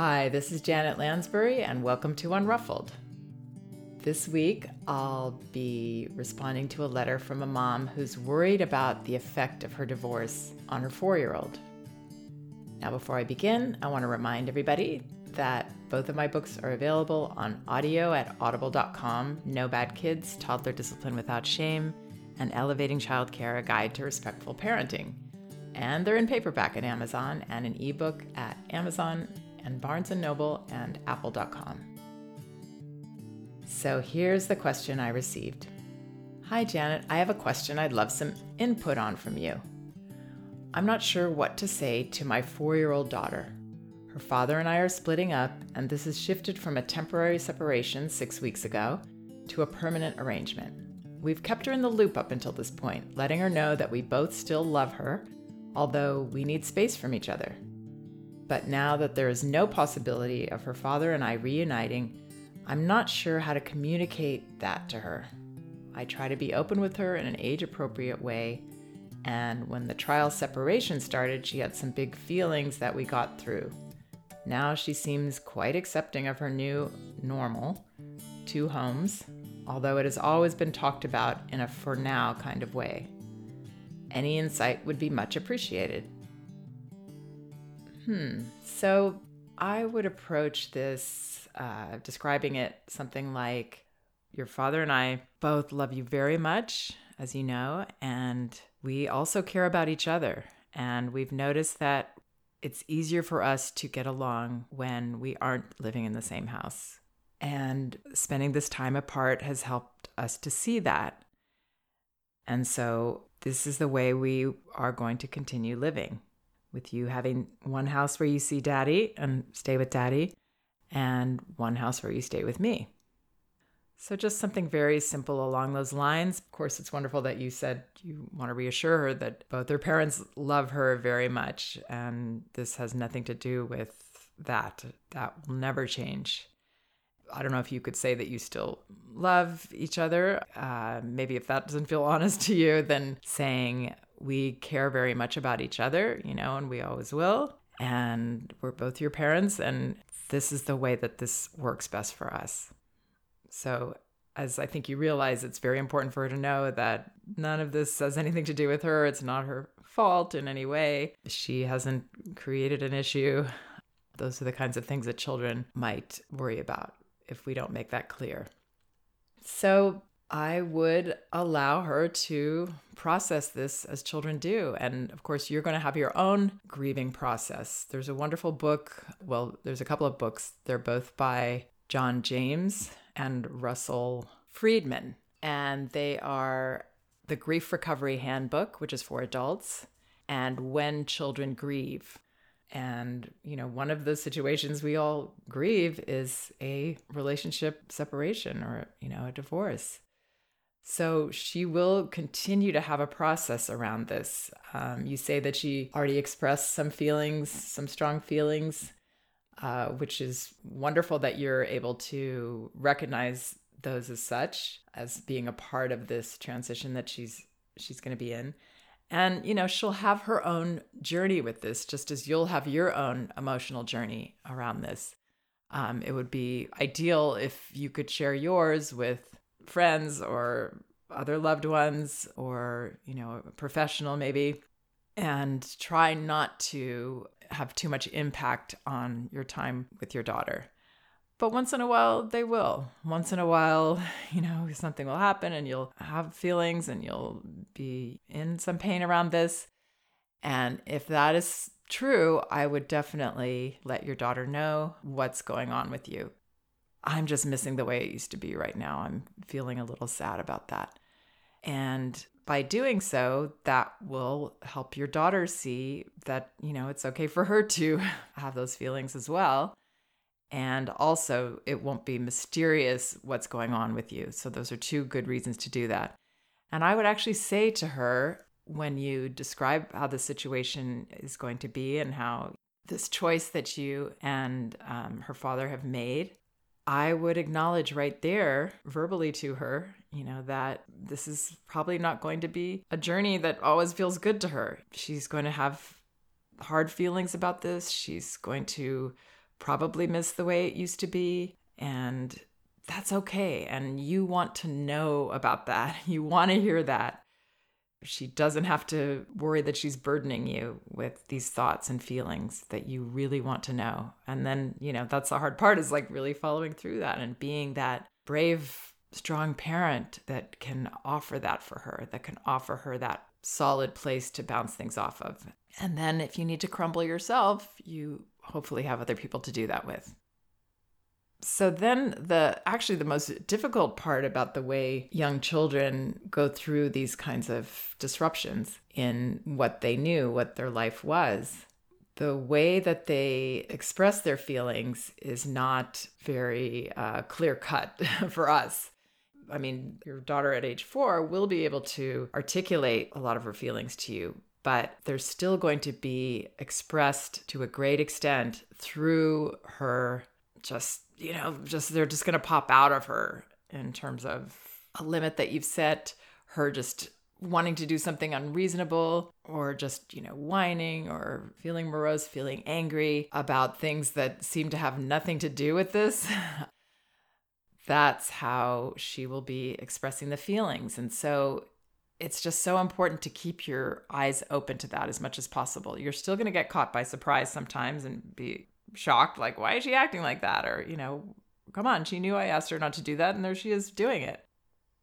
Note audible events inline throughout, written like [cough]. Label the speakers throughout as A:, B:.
A: Hi, this is Janet Lansbury, and welcome to Unruffled. This week, I'll be responding to a letter from a mom who's worried about the effect of her divorce on her four year old. Now, before I begin, I want to remind everybody that both of my books are available on audio at audible.com No Bad Kids, Toddler Discipline Without Shame, and Elevating Childcare A Guide to Respectful Parenting. And they're in paperback at Amazon and an ebook at Amazon and Barnes & Noble and apple.com. So here's the question I received. Hi Janet, I have a question I'd love some input on from you. I'm not sure what to say to my 4-year-old daughter. Her father and I are splitting up, and this has shifted from a temporary separation 6 weeks ago to a permanent arrangement. We've kept her in the loop up until this point, letting her know that we both still love her, although we need space from each other. But now that there is no possibility of her father and I reuniting, I'm not sure how to communicate that to her. I try to be open with her in an age appropriate way, and when the trial separation started, she had some big feelings that we got through. Now she seems quite accepting of her new normal, two homes, although it has always been talked about in a for now kind of way. Any insight would be much appreciated. Hmm. So I would approach this uh, describing it something like Your father and I both love you very much, as you know, and we also care about each other. And we've noticed that it's easier for us to get along when we aren't living in the same house. And spending this time apart has helped us to see that. And so, this is the way we are going to continue living with you having one house where you see daddy and stay with daddy, and one house where you stay with me. So, just something very simple along those lines. Of course, it's wonderful that you said you want to reassure her that both her parents love her very much, and this has nothing to do with that. That will never change. I don't know if you could say that you still love each other. Uh, maybe if that doesn't feel honest [laughs] to you, then saying, we care very much about each other, you know, and we always will. And we're both your parents, and this is the way that this works best for us. So, as I think you realize, it's very important for her to know that none of this has anything to do with her. It's not her fault in any way. She hasn't created an issue. Those are the kinds of things that children might worry about if we don't make that clear. So, I would allow her to process this as children do. And of course, you're going to have your own grieving process. There's a wonderful book. Well, there's a couple of books. They're both by John James and Russell Friedman. And they are the Grief Recovery Handbook, which is for adults, and When Children Grieve. And, you know, one of the situations we all grieve is a relationship separation or, you know, a divorce. So she will continue to have a process around this. Um, you say that she already expressed some feelings, some strong feelings, uh, which is wonderful that you're able to recognize those as such, as being a part of this transition that she's she's going to be in. And you know, she'll have her own journey with this, just as you'll have your own emotional journey around this. Um, it would be ideal if you could share yours with friends or other loved ones or, you know, a professional maybe, and try not to have too much impact on your time with your daughter. But once in a while, they will. Once in a while, [laughs] you know, something will happen and you'll have feelings and you'll be in some pain around this. And if that is true, I would definitely let your daughter know what's going on with you. I'm just missing the way it used to be right now. I'm feeling a little sad about that. And by doing so, that will help your daughter see that, you know, it's okay for her to [laughs] have those feelings as well. And also, it won't be mysterious what's going on with you. So, those are two good reasons to do that. And I would actually say to her, when you describe how the situation is going to be and how this choice that you and um, her father have made I would acknowledge right there verbally to her, you know, that this is probably not going to be a journey that always feels good to her. She's going to have hard feelings about this. She's going to probably miss the way it used to be. And that's okay. And you want to know about that. [laughs] You want to hear that. She doesn't have to worry that she's burdening you with these thoughts and feelings that you really want to know. And then, you know, that's the hard part is like really following through that and being that brave, strong parent that can offer that for her, that can offer her that solid place to bounce things off of. And then if you need to crumble yourself, you hopefully have other people to do that with so then the actually the most difficult part about the way young children go through these kinds of disruptions in what they knew what their life was the way that they express their feelings is not very uh, clear cut [laughs] for us. I mean your daughter at age four will be able to articulate a lot of her feelings to you but they're still going to be expressed to a great extent through her just you know, just they're just going to pop out of her in terms of a limit that you've set, her just wanting to do something unreasonable or just, you know, whining or feeling morose, feeling angry about things that seem to have nothing to do with this. [laughs] That's how she will be expressing the feelings. And so it's just so important to keep your eyes open to that as much as possible. You're still going to get caught by surprise sometimes and be shocked, like, why is she acting like that? Or, you know, come on, she knew I asked her not to do that, and there she is doing it.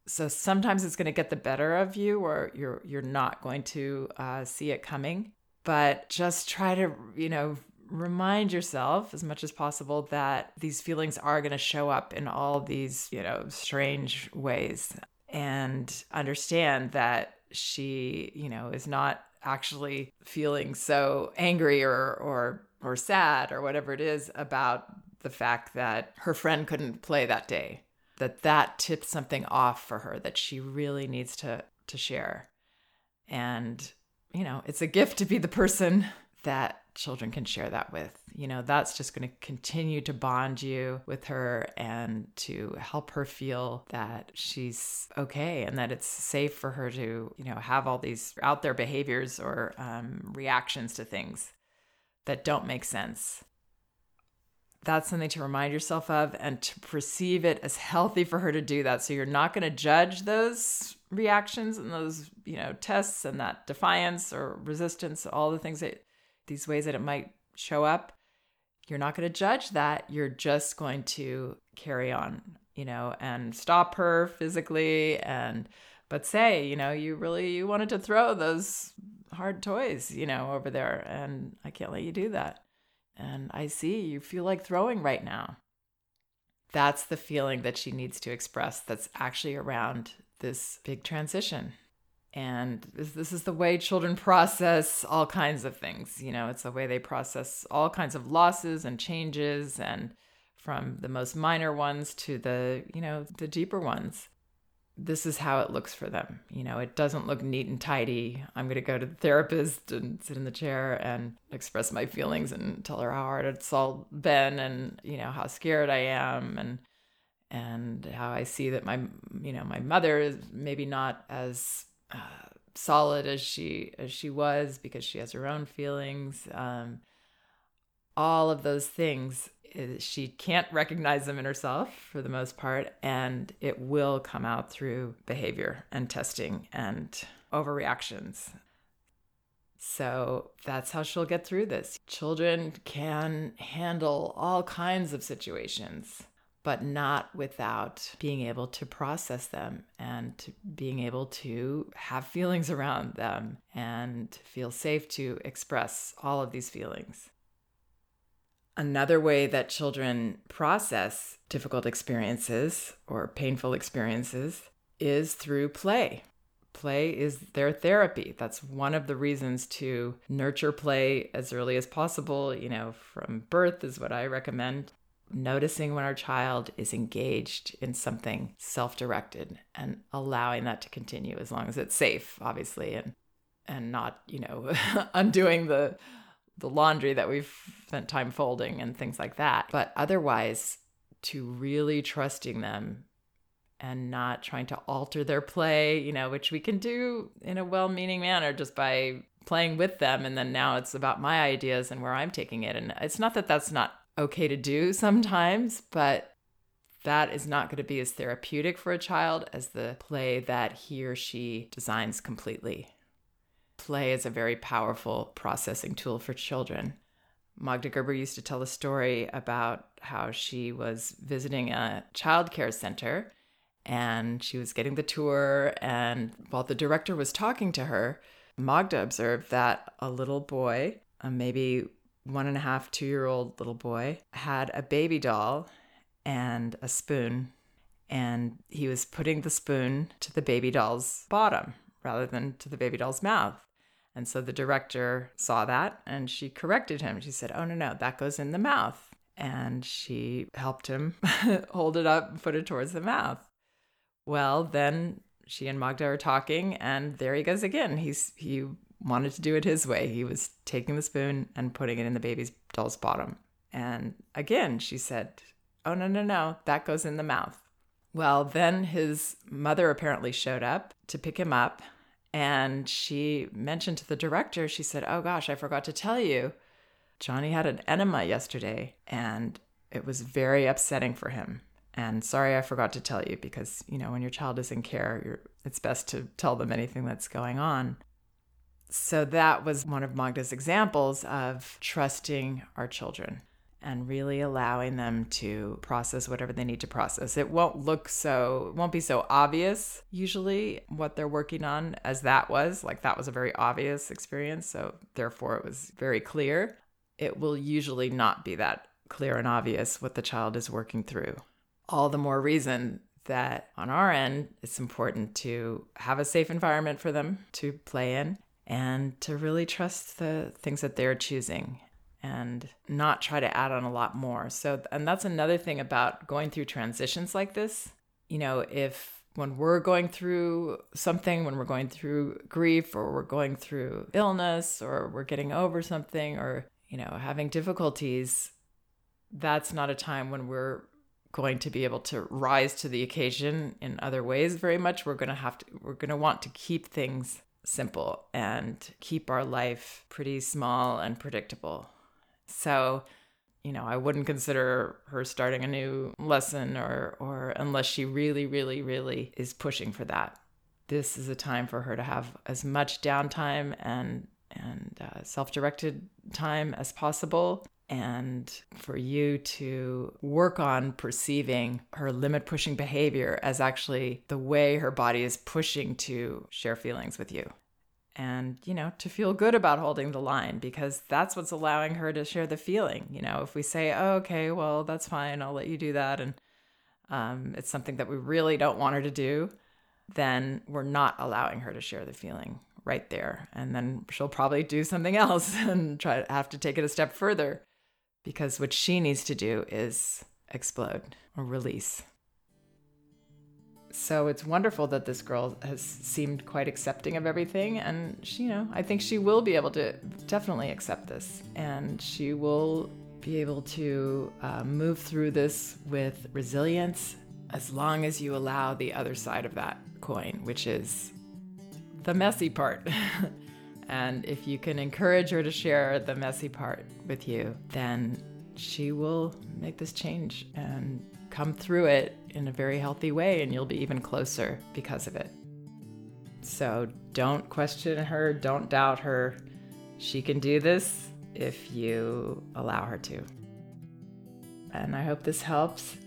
A: So sometimes it's going to get the better of you, or you're you're not going to uh, see it coming. But just try to, you know, remind yourself as much as possible that these feelings are going to show up in all these, you know, strange ways, and understand that she, you know, is not actually feeling so angry or or or sad or whatever it is about the fact that her friend couldn't play that day that that tipped something off for her that she really needs to to share. And you know it's a gift to be the person that children can share that with. You know that's just going to continue to bond you with her and to help her feel that she's okay and that it's safe for her to you know have all these out there behaviors or um, reactions to things that don't make sense. That's something to remind yourself of and to perceive it as healthy for her to do that. So you're not going to judge those reactions and those, you know, tests and that defiance or resistance, all the things that these ways that it might show up. You're not going to judge that. You're just going to carry on, you know, and stop her physically and but say, you know, you really you wanted to throw those hard toys, you know, over there, and I can't let you do that. And I see you feel like throwing right now. That's the feeling that she needs to express that's actually around this big transition. And this, this is the way children process all kinds of things. You know, it's the way they process all kinds of losses and changes, and from the most minor ones to the, you know, the deeper ones this is how it looks for them. You know, it doesn't look neat and tidy. I'm going to go to the therapist and sit in the chair and express my feelings and tell her how hard it's all been and, you know, how scared I am and and how I see that my you know, my mother is maybe not as uh, solid as she as she was because she has her own feelings. Um all of those things eh, she can't recognize them in herself for the most part, and it will come out through behavior and testing and overreactions. So that's how she'll get through this. Children can handle all kinds of situations, but not without being able to process them and being able to have feelings around them and feel safe to express all of these feelings. Another way that children process difficult experiences or painful experiences is through play. Play is their therapy. That's one of the reasons to nurture play as early as possible. You know, from birth is what I recommend. Noticing when our child is engaged in something self directed and allowing that to continue as long as it's safe, obviously, and and not, you know, [laughs] undoing the the laundry that we've spent time folding and things like that. But otherwise, to really trusting them and not trying to alter their play, you know, which we can do in a well meaning manner just by playing with them. And then now it's about my ideas and where I'm taking it. And it's not that that's not okay to do [laughs] sometimes, but that is not going to be as therapeutic for a child as the play that he or she designs completely. Play is a very powerful processing tool for children. Magda Gerber used to tell a story about how she was visiting a child care center and she was getting the tour. And while the director was talking to her, Magda observed that a little boy, a maybe one and a half, two year old little boy, had a baby doll and a spoon. And he was putting the spoon to the baby doll's bottom rather than to the baby doll's mouth. And so the director saw that and she corrected him. She said, Oh, no, no, that goes in the mouth. And she helped him [laughs] hold it up and put it towards the mouth. Well, then she and Magda are talking, and there he goes again. He's he wanted to do it his way. He was taking the spoon and putting it in the baby's doll's bottom. And again, she said, Oh, no, no, no, that goes in the mouth. Well, then his mother apparently showed up to pick him up. And she mentioned to the director, she said, Oh gosh, I forgot to tell you. Johnny had an enema yesterday, and it was very upsetting for him. And sorry, I forgot to tell you because, you know, when your child is in care, it's best to tell them anything that's going on. So that was one of Magda's examples of trusting our children and really allowing them to process whatever they need to process. It won't look so, won't be so obvious usually what they're working on as that was. Like that was a very obvious experience. So therefore, it was very clear. It will usually not be that clear and obvious what the child is working through all the more reason that on our end, it's important to have a safe environment for them to play in and to really trust the things that they're choosing and not try to add on a lot more. So, and that's another thing about going through transitions like this. You know, if when we're going through something, when we're going through grief or we're going through illness or we're getting over something or, you know, having difficulties, that's not a time when we're going to be able to rise to the occasion in other ways very much. We're going to have to, we're going to want to keep things simple and keep our life pretty small and predictable. So, you know, I wouldn't consider her starting a new lesson or, or unless she really, really, really is pushing for that. This is a time for her to have as much downtime and and uh, self-directed time as possible and for you to work on perceiving her limit pushing behavior as actually the way her body is pushing to share feelings with you. And, you know, to feel good about holding the line because that's what's allowing her to share the feeling. You know, if we say, oh, okay, well, that's fine, I'll let you do that. And um, it's something that we really don't want her to do, then we're not allowing her to share the feeling right there. And then she'll probably do something [laughs] else and try to have to take it a step further because what she needs to do is explode or release. So it's wonderful that this girl has seemed quite accepting of everything. And she, you know, I think she will be able to definitely accept this. And she will be able to uh, move through this with resilience as long as you allow the other side of that coin, which is the messy part. [laughs] And if you can encourage her to share the messy part with you, then she will make this change and come through it in a very healthy way, and you'll be even closer because of it. So don't question her, don't doubt her. She can do this if you allow her to. And I hope this helps.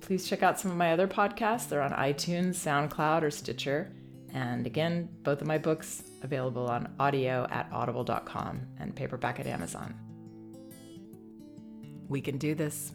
A: Please check out some of my other podcasts. They're on iTunes, SoundCloud, or Stitcher. And again, both of my books available on audio at audible.com and paperback at Amazon. We can do this.